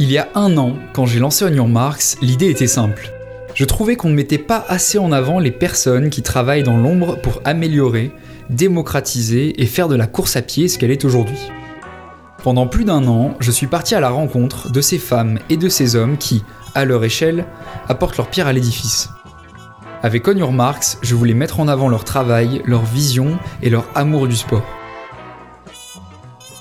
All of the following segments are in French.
Il y a un an, quand j'ai lancé On Your Marks, l'idée était simple. Je trouvais qu'on ne mettait pas assez en avant les personnes qui travaillent dans l'ombre pour améliorer, démocratiser et faire de la course à pied ce qu'elle est aujourd'hui. Pendant plus d'un an, je suis parti à la rencontre de ces femmes et de ces hommes qui, à leur échelle, apportent leur pierre à l'édifice. Avec On Your Marks, je voulais mettre en avant leur travail, leur vision et leur amour du sport.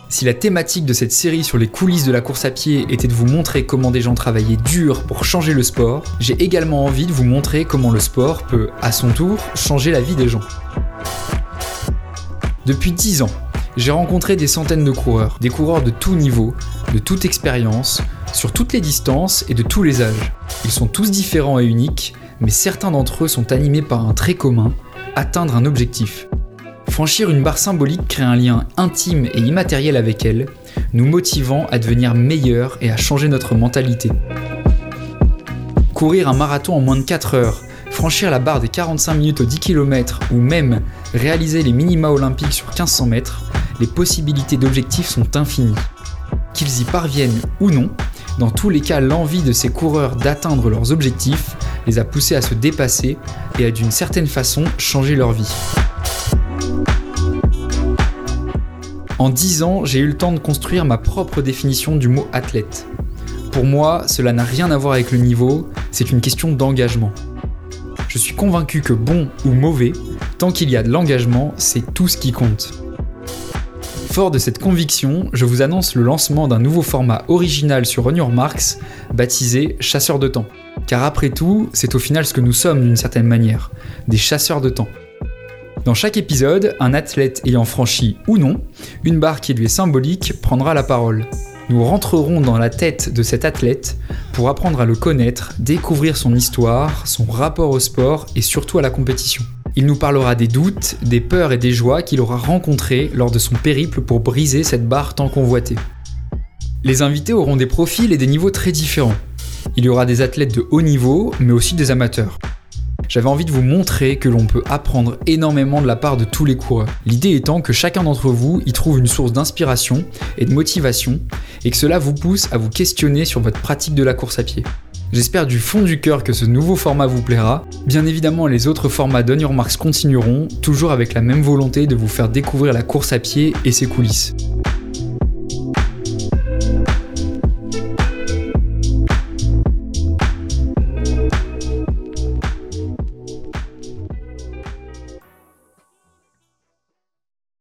Si la thématique de cette série sur les coulisses de la course à pied était de vous montrer comment des gens travaillaient dur pour changer le sport, j'ai également envie de vous montrer comment le sport peut, à son tour, changer la vie des gens. Depuis 10 ans, j'ai rencontré des centaines de coureurs, des coureurs de tout niveau, de toute expérience, sur toutes les distances et de tous les âges. Ils sont tous différents et uniques, mais certains d'entre eux sont animés par un trait commun, atteindre un objectif. Franchir une barre symbolique crée un lien intime et immatériel avec elle, nous motivant à devenir meilleurs et à changer notre mentalité. Courir un marathon en moins de 4 heures, franchir la barre des 45 minutes aux 10 km ou même réaliser les minima olympiques sur 1500 mètres, les possibilités d'objectifs sont infinies. Qu'ils y parviennent ou non, dans tous les cas, l'envie de ces coureurs d'atteindre leurs objectifs les a poussés à se dépasser et à d'une certaine façon changer leur vie. En 10 ans, j'ai eu le temps de construire ma propre définition du mot athlète. Pour moi, cela n'a rien à voir avec le niveau, c'est une question d'engagement. Je suis convaincu que bon ou mauvais, tant qu'il y a de l'engagement, c'est tout ce qui compte. Fort de cette conviction, je vous annonce le lancement d'un nouveau format original sur On Your Marks, baptisé Chasseur de temps. Car après tout, c'est au final ce que nous sommes d'une certaine manière, des chasseurs de temps. Dans chaque épisode, un athlète ayant franchi ou non une barre qui lui est symbolique prendra la parole. Nous rentrerons dans la tête de cet athlète pour apprendre à le connaître, découvrir son histoire, son rapport au sport et surtout à la compétition. Il nous parlera des doutes, des peurs et des joies qu'il aura rencontrées lors de son périple pour briser cette barre tant convoitée. Les invités auront des profils et des niveaux très différents. Il y aura des athlètes de haut niveau, mais aussi des amateurs j'avais envie de vous montrer que l'on peut apprendre énormément de la part de tous les coureurs. L'idée étant que chacun d'entre vous y trouve une source d'inspiration et de motivation et que cela vous pousse à vous questionner sur votre pratique de la course à pied. J'espère du fond du cœur que ce nouveau format vous plaira. Bien évidemment, les autres formats d'On Your continueront, toujours avec la même volonté de vous faire découvrir la course à pied et ses coulisses.